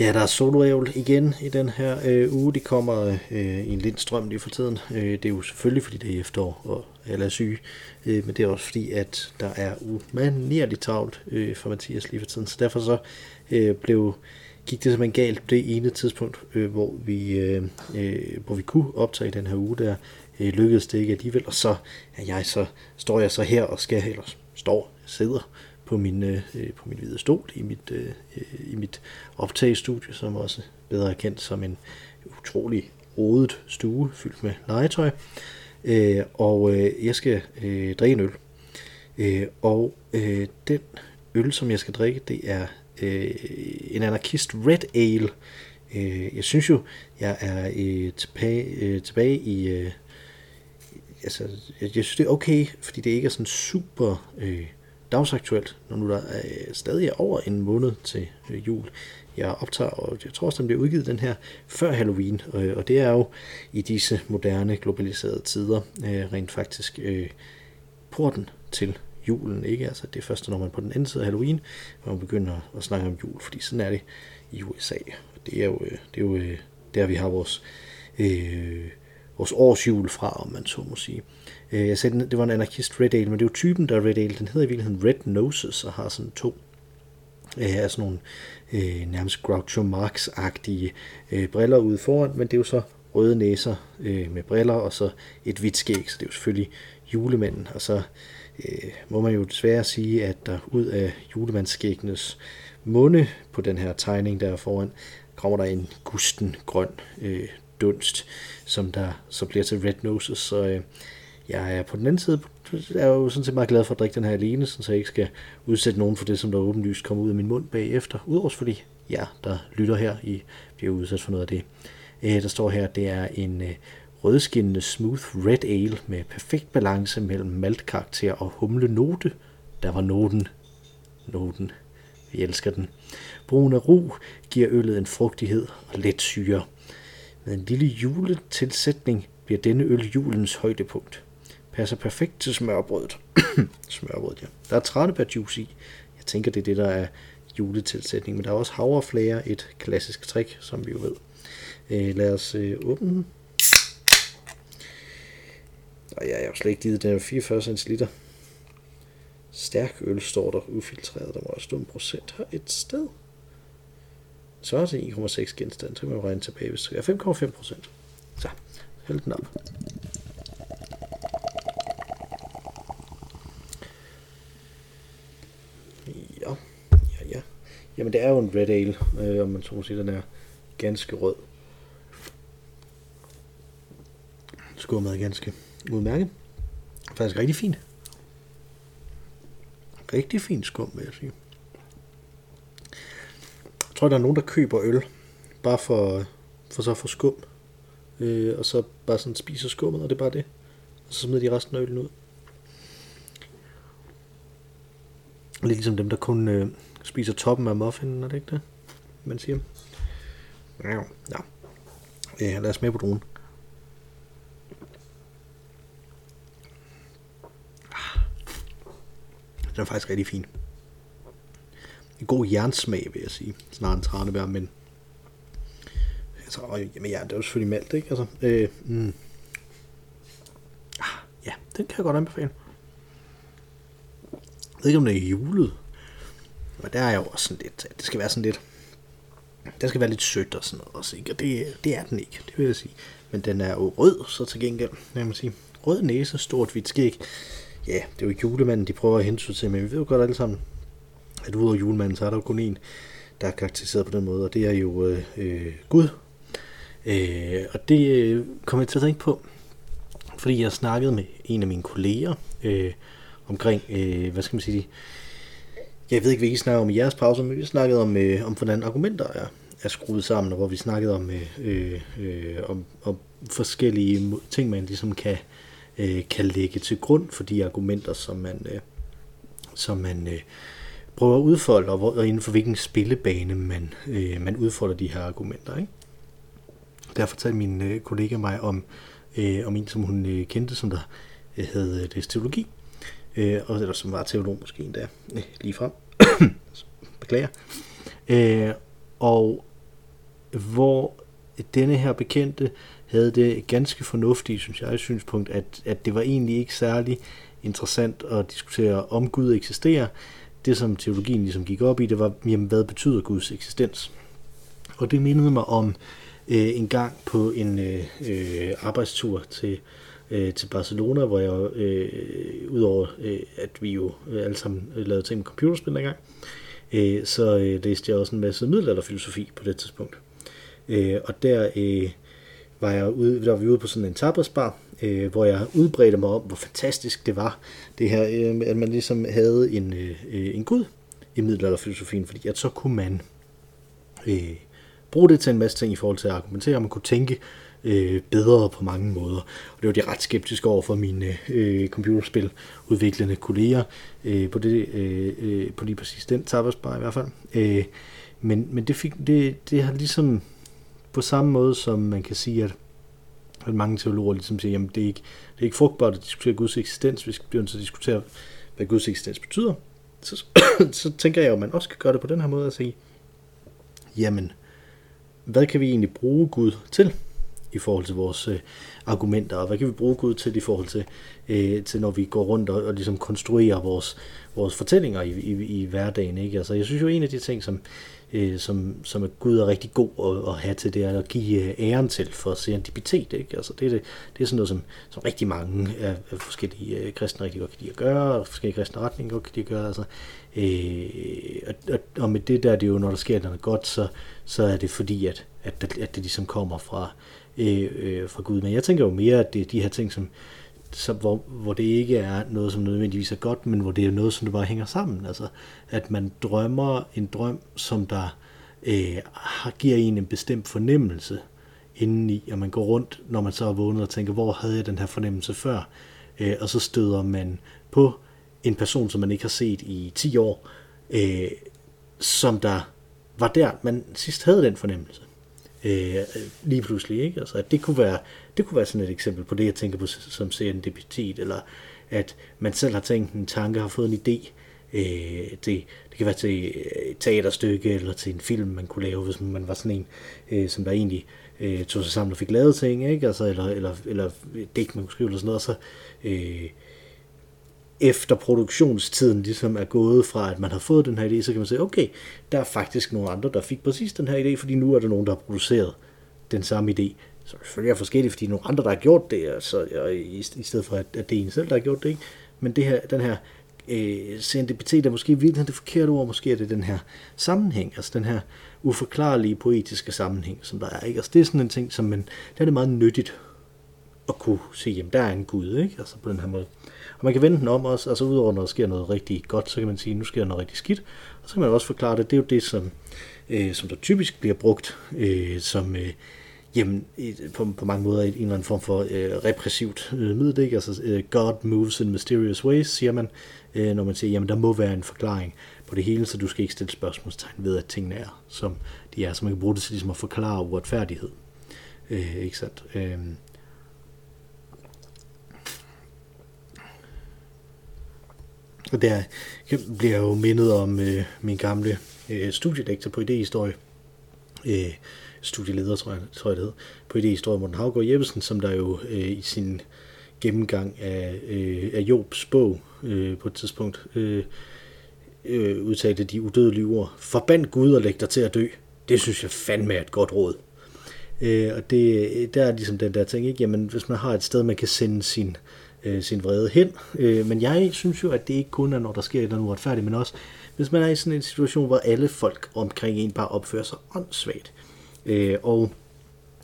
Ja, der er soloævl igen i den her øh, uge. De kommer øh, i en lindstrøm lige for tiden. Øh, det er jo selvfølgelig, fordi det er efterår, og alle er syge. Øh, men det er også fordi, at der er umanerligt travlt øh, for Mathias lige for tiden. Så derfor så øh, blev, gik det simpelthen galt det ene tidspunkt, øh, hvor, vi, øh, øh, hvor vi kunne optage den her uge der. Øh, lykkedes det ikke alligevel, og så, er jeg så står jeg så her og skal, eller står, sidder på min, øh, øh, på min hvide stol i mit, øh, øh i mit optagestudie, som også bedre er kendt som en utrolig rodet stue fyldt med legetøj. Øh, og øh, jeg skal øh, drikke en øl. Øh, og øh, den øl, som jeg skal drikke, det er øh, en anarkist Red Ale. Øh, jeg synes jo, jeg er øh, tilbage, øh, tilbage i... Øh, altså, jeg, jeg synes, det er okay, fordi det ikke er sådan super... Øh, dagsaktuelt, når nu der er øh, stadig er over en måned til øh, jul. Jeg optager, og jeg tror også, den bliver udgivet den her før Halloween, og øh, det er jo i disse moderne, globaliserede tider rent faktisk porten til julen, ikke? Altså det er først, når man på den anden side af Halloween, hvor man begynder at snakke om jul, fordi sådan er det i USA. Og det er jo, det er jo der, vi har vores, øh, vores årsjul fra, om man så må sige. Øh, jeg sagde, det var en anarkist Red Ale, men det er jo typen, der er Red Ale. Den hedder i virkeligheden Red Noses og har sådan to øh, er sådan nogle øh, nærmest Groucho Marx-agtige øh, briller ude foran, men det er jo så røde næser øh, med briller, og så et hvidt skæg, så det er jo selvfølgelig julemanden. Og så øh, må man jo desværre sige, at der ud af julemandsskæggenes munde på den her tegning der foran, kommer der en gusten grøn øh, dunst, som der så bliver til Red Noses. Så øh, jeg er på den anden side er jo sådan set meget glad for at drikke den her alene, så jeg ikke skal udsætte nogen for det, som der åbenlyst kommer ud af min mund bagefter. Udover fordi ja, der lytter her, I bliver udsat for noget af det. Øh, der står her, det er en øh, rødskinnende smooth red ale med perfekt balance mellem maltkarakter og humle note. Der var noten. Noten. Vi elsker den. Brun af ru giver øllet en frugtighed og let syre. Med en lille juletilsætning bliver denne øl julens højdepunkt passer perfekt til smørbrødet. smørbrødet, ja. Der er tranebærjuice i. Jeg tænker, det er det, der er juletilsætning. Men der er også havreflager, et klassisk trick, som vi jo ved. Øh, lad os øh, åbne den. Og jeg har slet ikke givet den 44 centiliter. Stærk øl står der ufiltreret. Der må også stå en procent her et sted. Så er det 1,6 genstand. Så kan man regne tilbage, hvis det er 5,5 procent. Så, hæld den op. Jamen det er jo en red ale, øh, om man så må sige, den er ganske rød. Skummet er ganske udmærket. Faktisk rigtig fint. Rigtig fint skum, vil jeg sige. Jeg tror, der er nogen, der køber øl, bare for, for så at få skum. Øh, og så bare sådan spiser skummet, og det er bare det. Og så smider de resten af øllen ud. Lidt ligesom dem, der kun øh, spiser toppen af muffinen, er det ikke det, man siger? Ja, ja. ja lad os med på dronen. Ah. Den er faktisk rigtig fin. En god jernsmag, vil jeg sige. Snarere en tranebær, men... Altså, og, jamen ja, det er jo selvfølgelig malt, ikke? Altså, øh, mm. ah, ja, den kan jeg godt anbefale. Ved ikke, om det er julet. Og der er jo også sådan lidt, det skal være sådan lidt, der skal være lidt sødt og sådan noget også, ikke? Og det, det er den ikke, det vil jeg sige. Men den er jo rød, så til gengæld, jeg man sige. Rød næse, stort hvidt skæg. Ja, det er jo julemanden, de prøver at hensyn til, men vi ved jo godt alle sammen, at udover julemanden, så er der jo kun en, der er karakteriseret på den måde, og det er jo øh, øh, Gud. Øh, og det øh, kommer jeg til at tænke på, fordi jeg snakkede med en af mine kolleger øh, omkring, øh, hvad skal man sige, jeg ved ikke, hvad I snakker om i jeres pause, men vi snakkede om, øh, om hvordan argumenter er, er skruet sammen, og hvor vi snakkede om, øh, øh, om, om forskellige ting, man ligesom kan, øh, kan lægge til grund for de argumenter, som man, øh, som man øh, prøver at udfolde, og, hvor, og inden for hvilken spillebane man, øh, man udfolder de her argumenter. Ikke? Der fortalte min øh, kollega mig om, øh, om en, som hun øh, kendte, som der øh, hed øh, det teologi, øh, og eller som var teolog måske endda, øh, lige fra. Beklager. Øh, og hvor denne her bekendte havde det ganske fornuftige, synes jeg, synspunkt, at, at det var egentlig ikke særlig interessant at diskutere, om Gud eksisterer. Det, som teologien ligesom gik op i, det var, jamen, hvad betyder Guds eksistens? Og det mindede mig om øh, en gang på en øh, øh, arbejdstur til, øh, til Barcelona, hvor jeg, øh, udover øh, at vi jo øh, alle sammen øh, lavede ting med computerspil dengang, øh, så øh, læste jeg også en masse middelalderfilosofi på det tidspunkt. Øh, og der øh, var jeg ude, der var vi ude på sådan en tapasbar, øh, hvor jeg udbredte mig om, hvor fantastisk det var, det her, øh, at man ligesom havde en, øh, en gud i middelalderfilosofien, fordi at så kunne man øh, bruge det til en masse ting i forhold til at argumentere, og man kunne tænke øh, bedre på mange måder. Og det var de ret skeptiske over for mine øh, computerspil udviklende kolleger øh, på, det, øh, øh, på lige præcis den tapasbar i hvert fald. Øh, men men det, fik, det, det har ligesom på samme måde som man kan sige, at, at mange teologer ligesom siger, jamen det er ikke, det er ikke frugtbart at diskutere Guds eksistens, vi bliver så til at diskutere, hvad Guds eksistens betyder. Så, så tænker jeg jo, at man også kan gøre det på den her måde at sige, jamen, hvad kan vi egentlig bruge Gud til i forhold til vores øh, argumenter, og hvad kan vi bruge Gud til i forhold til, øh, til når vi går rundt og, og ligesom konstruerer vores, vores fortællinger i, i, i hverdagen. Ikke? Altså, jeg synes jo, en af de ting, som, øh, som, som er Gud er rigtig god at, at have til, det er at give øh, æren til for serendipitet. Ikke? Altså, det, er det, det er sådan noget, som, som rigtig mange af, af forskellige øh, kristne rigtig godt kan lide at gøre, og forskellige kristne retninger godt kan lide at gøre. Altså, øh, og, og, og med det der, det er jo, når der sker noget godt, så, så er det fordi, at, at, det, at det ligesom kommer fra, øh, øh, fra Gud. Men jeg tænker jo mere, at det er de her ting, som, som hvor, hvor det ikke er noget, som nødvendigvis er godt, men hvor det er noget, som det bare hænger sammen. Altså, at man drømmer en drøm, som der øh, giver en en bestemt fornemmelse indeni, og man går rundt, når man så er vågnet og tænker, hvor havde jeg den her fornemmelse før? Øh, og så støder man på en person, som man ikke har set i 10 år, øh, som der var der, man sidst havde den fornemmelse øh, lige pludselig. Ikke? Altså, at det kunne, være, det kunne være sådan et eksempel på det, jeg tænker på som serendipitet, eller at man selv har tænkt en tanke, har fået en idé. Øh, det, det kan være til øh, et teaterstykke, eller til en film, man kunne lave, hvis man var sådan en, øh, som der egentlig øh, tog sig sammen og fik lavet ting, ikke? Altså, eller, eller, eller digt, man kunne skrive, eller sådan noget, og så øh, efter produktionstiden ligesom er gået fra, at man har fået den her idé, så kan man sige, okay, der er faktisk nogle andre, der fik præcis den her idé, fordi nu er der nogen, der har produceret den samme idé. Så selvfølgelig er forskelligt, fordi nogle andre, der har gjort det, altså, i, i stedet for, at, at det er en selv, der har gjort det, ikke? Men det her, den her øh, CNDPT, der måske virkelig det forkerte ord, måske er det den her sammenhæng, altså den her uforklarlige poetiske sammenhæng, som der er, ikke? Altså det er sådan en ting, som man, der er det meget nyttigt at kunne se, jamen der er en Gud, ikke? Altså på den her måde. Øh, man kan vende den om også, altså udover når der sker noget rigtig godt, så kan man sige, at nu sker noget rigtig skidt. Og så kan man også forklare det, det er jo det, som, øh, som der typisk bliver brugt øh, som, øh, jamen, på, på mange måder en eller anden form for øh, repressivt øh, middel. Ikke? Altså, øh, God moves in mysterious ways, siger man, øh, når man siger, jamen der må være en forklaring på det hele, så du skal ikke stille spørgsmålstegn ved, at tingene er, som de er. Så man kan bruge det til ligesom at forklare uretfærdighed. Øh, ikke sandt? Øh, Og der bliver jeg jo mindet om øh, min gamle øh, studielektor på idehistorie. Øh, studieleder, tror jeg, tror jeg det hed, på idehistorie, Morten Havgård Jeppesen, som der jo øh, i sin gennemgang af, øh, af Jobs bog øh, på et tidspunkt øh, øh, udtalte de udødelige ord. Forband Gud og læg dig til at dø. Det synes jeg fandme er et godt råd. Øh, og det, der er ligesom den der ting, ikke? Jamen, hvis man har et sted, man kan sende sin øh, sin vrede hen. Øh, men jeg synes jo, at det ikke kun er, når der sker et eller andet uretfærdigt, men også hvis man er i sådan en situation, hvor alle folk omkring en bare opfører sig åndssvagt. Øh, og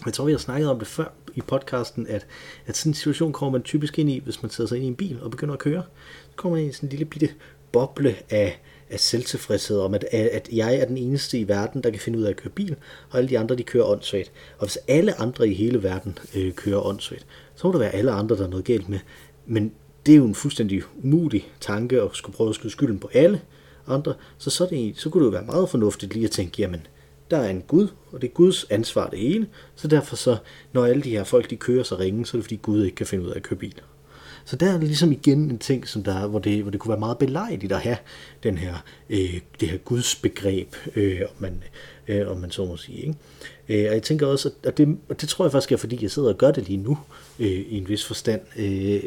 jeg tror, vi har snakket om det før i podcasten, at, at sådan en situation kommer man typisk ind i, hvis man sætter sig ind i en bil og begynder at køre. Så kommer man ind i sådan en lille bitte boble af, af selvtilfredshed om, at, at jeg er den eneste i verden, der kan finde ud af at køre bil, og alle de andre, de kører åndssvagt. Og hvis alle andre i hele verden øh, kører åndssvagt, så må der være alle andre, der er noget galt med. Men det er jo en fuldstændig umulig tanke at skulle prøve at skyde skylden på alle andre. Så, så, det, så kunne det jo være meget fornuftigt lige at tænke, jamen, der er en Gud, og det er Guds ansvar det hele. Så derfor så, når alle de her folk, de kører så ringe, så er det fordi Gud ikke kan finde ud af at køre bil. Så der er det ligesom igen en ting, som der, hvor, det, hvor det kunne være meget belejligt at have den her, øh, det her gudsbegreb, øh, om, man, øh, om man så må sige. Ikke? Øh, og jeg tænker også, at det, og det tror jeg faktisk er, fordi jeg sidder og gør det lige nu, øh, i en vis forstand, øh,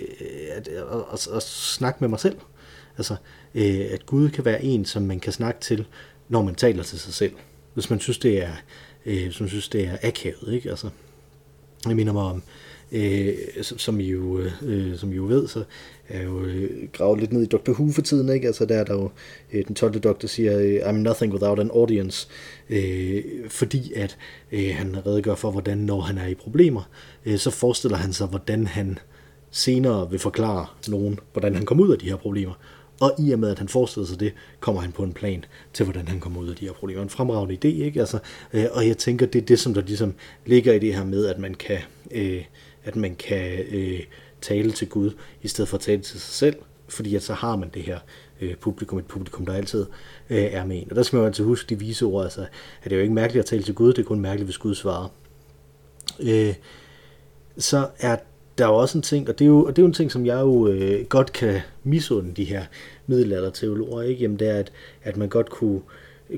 at, at, at, at snakke med mig selv. Altså, øh, at Gud kan være en, som man kan snakke til, når man taler til sig selv. Hvis man synes, det er, øh, hvis man synes, det er akavet. Ikke? Altså, jeg minder mig om, øh, Øh, som, som, I jo, øh, som I jo ved, så er jo øh, gravet lidt ned i Dr. Who for tiden, ikke? Altså der er der jo, øh, den 12. doktor siger, øh, I'm nothing without an audience, øh, fordi at øh, han redegør for, hvordan når han er i problemer, øh, så forestiller han sig, hvordan han senere vil forklare nogen, hvordan han kommer ud af de her problemer. Og i og med, at han forestiller sig det, kommer han på en plan til, hvordan han kommer ud af de her problemer. En fremragende idé, ikke? Altså, øh, og jeg tænker, det er det, som der ligesom ligger i det her med, at man kan, øh, at man kan øh, tale til Gud, i stedet for at tale til sig selv, fordi at så har man det her øh, publikum, et publikum, der altid øh, er med en. Og der skal man jo altid huske de vise ord, altså, at det er jo ikke mærkeligt at tale til Gud, det er kun mærkeligt, hvis Gud svarer. Øh, så er der er jo også en ting, og det er jo, og det er jo en ting, som jeg jo øh, godt kan misunde de her middelalderteologer, ikke? Jamen det er, at, at man godt kunne,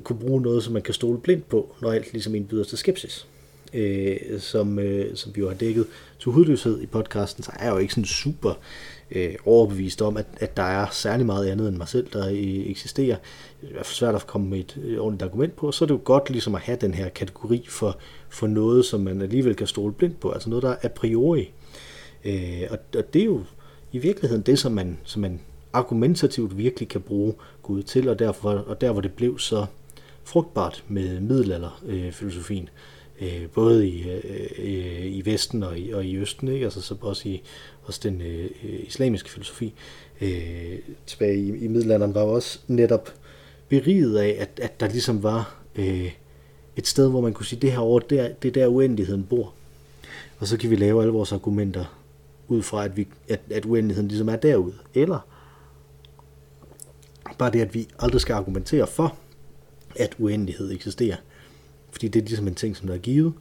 kunne bruge noget, som man kan stole blindt på, når alt ligesom indbyder til skepsis. Øh, som, øh, som vi jo har dækket til hudløshed i podcasten, så er jeg jo ikke sådan super øh, overbevist om, at, at der er særlig meget andet end mig selv, der øh, eksisterer. Det er i hvert fald svært at komme med et øh, ordentligt argument på, så er det jo godt ligesom at have den her kategori for, for noget, som man alligevel kan stole blindt på, altså noget, der er a priori. Øh, og, og det er jo i virkeligheden det, som man, som man argumentativt virkelig kan bruge Gud til, og, derfor, og der hvor det blev så frugtbart med middelalderfilosofien, øh, øh, både i, øh, i Vesten og i, og i Østen, ikke? Altså, så også i også den øh, øh islamiske filosofi øh, tilbage i, i middelalderen, var også netop beriget af, at, at der ligesom var øh, et sted, hvor man kunne sige, det her over, det er, det er der uendeligheden bor. Og så kan vi lave alle vores argumenter ud fra, at, vi, at, at uendeligheden ligesom er derude. Eller bare det, at vi aldrig skal argumentere for, at uendelighed eksisterer. Fordi det er ligesom en ting, som der er givet.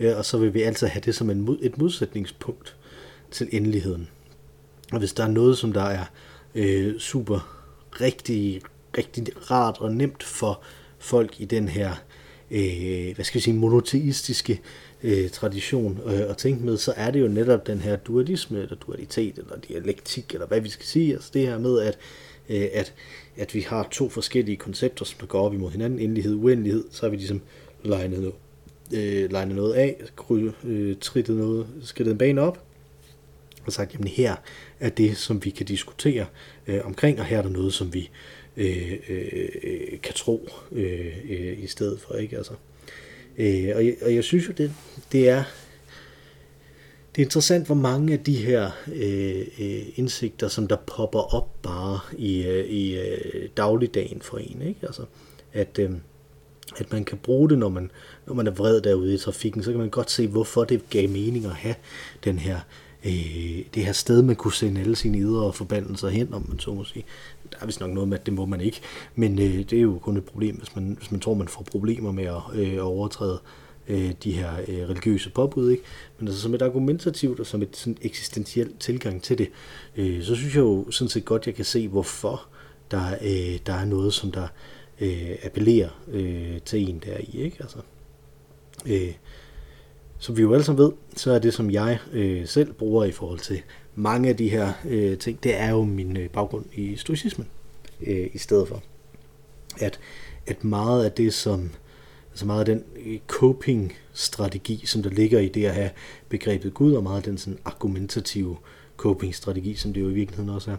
Øh, og så vil vi altid have det som en, et modsætningspunkt til endeligheden. Og hvis der er noget, som der er øh, super rigtig, rigtig rart og nemt for folk i den her, øh, hvad skal vi sige, monoteistiske øh, tradition øh, at tænke med, så er det jo netop den her dualisme, eller dualitet, eller dialektik, eller hvad vi skal sige. Altså det her med, at, øh, at, at vi har to forskellige koncepter, som der går op imod hinanden, endelighed og uendelighed, så er vi ligesom legnet noget, øh, legnet noget af, kry, øh, trittet noget, skridtet en bane op, og sagt, jamen her er det, som vi kan diskutere øh, omkring, og her er der noget, som vi øh, øh, kan tro øh, øh, i stedet for, ikke? Altså, Øh, og, jeg, og jeg synes jo, det, det er det er interessant, hvor mange af de her øh, øh, indsigter, som der popper op bare i, øh, i øh, dagligdagen for en. Ikke? Altså, at, øh, at man kan bruge det, når man, når man er vred derude i trafikken, så kan man godt se, hvorfor det gav mening at have den her, øh, det her sted, man kunne sende alle sine ydre forbandelser hen, om man så må sige. Der er vist nok noget med, at det må man ikke, men øh, det er jo kun et problem, hvis man, hvis man tror, man får problemer med at øh, overtræde øh, de her øh, religiøse påbud. Ikke? Men altså som et argumentativt og som et sådan eksistentielt tilgang til det, øh, så synes jeg jo sådan set godt, jeg kan se, hvorfor der, øh, der er noget, som der øh, appellerer øh, til en der i. Ikke? Altså, øh, som vi jo alle sammen ved, så er det, som jeg øh, selv bruger i forhold til mange af de her øh, ting, det er jo min øh, baggrund i stoicismen øh, i stedet for. At, at meget af det, som altså meget af den øh, coping-strategi, som der ligger i det at have begrebet Gud, og meget af den sådan argumentative coping-strategi, som det jo i virkeligheden også er,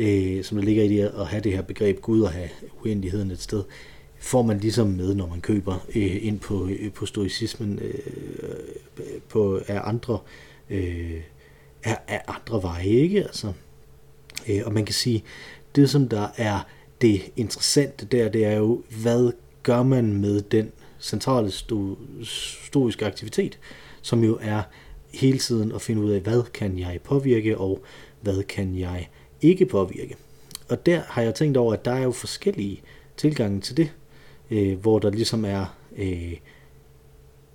øh, som der ligger i det at have det her begreb Gud og have uendeligheden et sted, får man ligesom med, når man køber øh, ind på, øh, på stoicismen øh, øh, på, af andre øh, af, af andre veje, ikke? Altså, øh, og man kan sige, det som der er det interessante der, det er jo, hvad gør man med den centrale sto, stoiske aktivitet, som jo er hele tiden at finde ud af, hvad kan jeg påvirke, og hvad kan jeg ikke påvirke. Og der har jeg tænkt over, at der er jo forskellige tilgange til det, øh, hvor der ligesom er øh,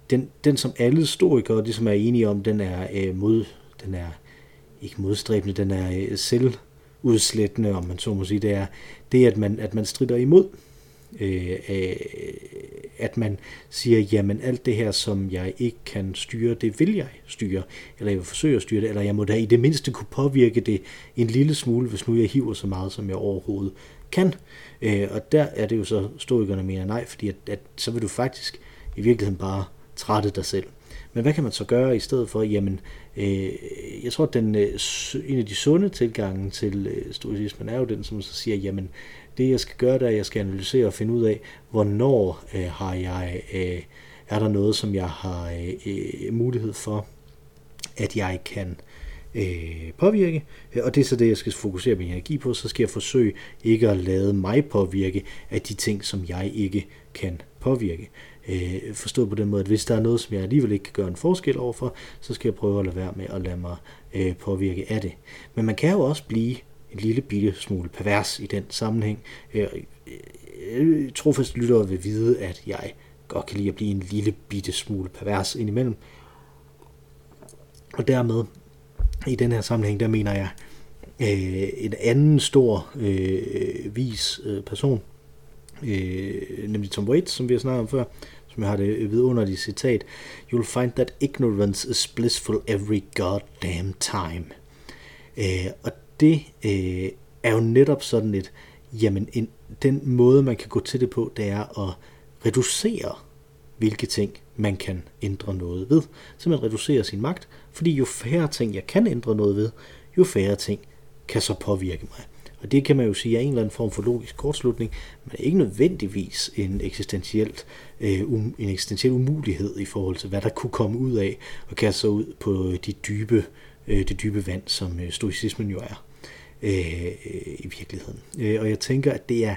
den, den, som alle historikere ligesom er enige om, den er øh, mod, den er ikke modstræbende, den er øh, selvudslættende, om man så må sige, det er, det at man, at man strider imod. Øh, øh, at man siger, jamen alt det her, som jeg ikke kan styre, det vil jeg styre, eller jeg vil forsøge at styre det, eller jeg må da i det mindste kunne påvirke det en lille smule, hvis nu jeg hiver så meget, som jeg overhovedet kan. Øh, og der er det jo så, stoikerne mener nej, fordi at, at så vil du faktisk i virkeligheden bare trætte dig selv. Men hvad kan man så gøre i stedet for? Jamen, øh, jeg tror, at den, øh, en af de sunde tilgange til øh, stoicismen er jo den, som så siger, jamen, det jeg skal gøre, det er, at jeg skal analysere og finde ud af, hvornår øh, har jeg, øh, er der noget, som jeg har øh, øh, mulighed for, at jeg kan øh, påvirke, og det er så det, jeg skal fokusere min energi på, så skal jeg forsøge ikke at lade mig påvirke af de ting, som jeg ikke kan påvirke. Øh, forstået på den måde, at hvis der er noget, som jeg alligevel ikke kan gøre en forskel overfor, så skal jeg prøve at lade være med at lade mig øh, påvirke af det. Men man kan jo også blive en lille bitte smule pervers i den sammenhæng. Øh, øh, trofast lyttere vil vide, at jeg godt kan lide at blive en lille bitte smule pervers indimellem. Og dermed, i den her sammenhæng, der mener jeg, øh, en anden stor øh, vis øh, person, øh, nemlig Tom Waits, som vi har snakket om før, som jeg har det vidunderlige citat, You'll find that ignorance is blissful every goddamn time. Øh, og det øh, er jo netop sådan et, jamen en, den måde, man kan gå til det på, det er at reducere, hvilke ting man kan ændre noget ved. Så man reducerer sin magt, fordi jo færre ting, jeg kan ændre noget ved, jo færre ting kan så påvirke mig. Og det kan man jo sige er en eller anden form for logisk kortslutning, men ikke nødvendigvis en eksistentielt, øh, um, en eksistentiel umulighed i forhold til, hvad der kunne komme ud af og kaste sig ud på de dybe, øh, det dybe vand, som øh, stoicismen jo er øh, øh, i virkeligheden. Øh, og jeg tænker, at det er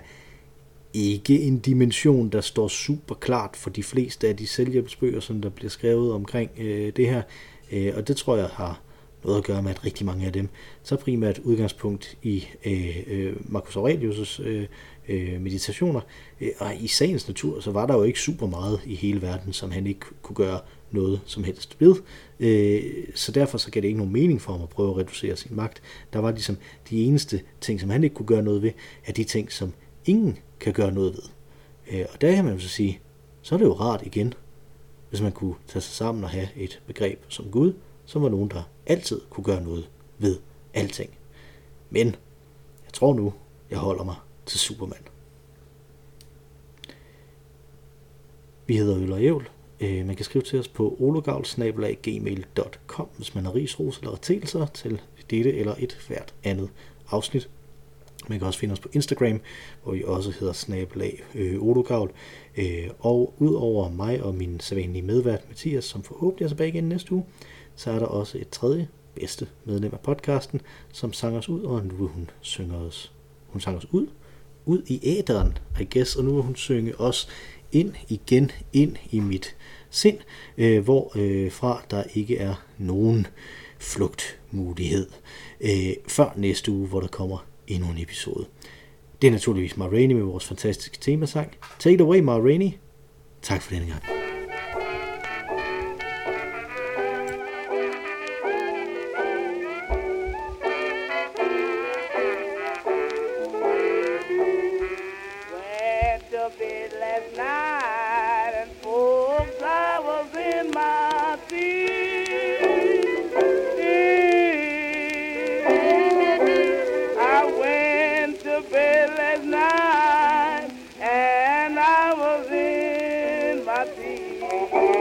ikke en dimension, der står super klart for de fleste af de selvhjælpsbøger, som der bliver skrevet omkring øh, det her. Øh, og det tror jeg har noget at gøre med, at rigtig mange af dem så primært udgangspunkt i øh, øh, Marcus Aurelius' øh, øh, meditationer. Øh, og i sagens natur, så var der jo ikke super meget i hele verden, som han ikke kunne gøre noget som helst ved. Øh, så derfor så gav det ikke nogen mening for ham at prøve at reducere sin magt. Der var ligesom de eneste ting, som han ikke kunne gøre noget ved, er de ting, som ingen kan gøre noget ved. Øh, og der kan man jo så sige, så er det jo rart igen, hvis man kunne tage sig sammen og have et begreb som Gud, som var nogen, der altid kunne gøre noget ved alting. Men jeg tror nu, jeg holder mig til Superman. Vi hedder Øl og Ævl. Øh, man kan skrive til os på ologavl.gmail.com, hvis man har risros eller retelser til dette eller et hvert andet afsnit. Man kan også finde os på Instagram, hvor vi også hedder snabelag øh, Ologavl. Øh, og udover mig og min sædvanlige medvært Mathias, som forhåbentlig er tilbage igen næste uge, så er der også et tredje bedste medlem af podcasten, som sang os ud, og nu vil hun synge os. Hun sang os ud, ud i æderen, I guess, og nu vil hun synge os ind igen, ind i mit sind, øh, hvor øh, fra der ikke er nogen flugtmulighed, øh, før næste uge, hvor der kommer endnu en episode. Det er naturligvis Ma Rainey med vores fantastiske temasang. Take it away, Ma Rainey. Tak for denne gang. Thank you.